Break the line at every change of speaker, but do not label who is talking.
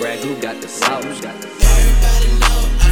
Ragu got the sauce. Everybody know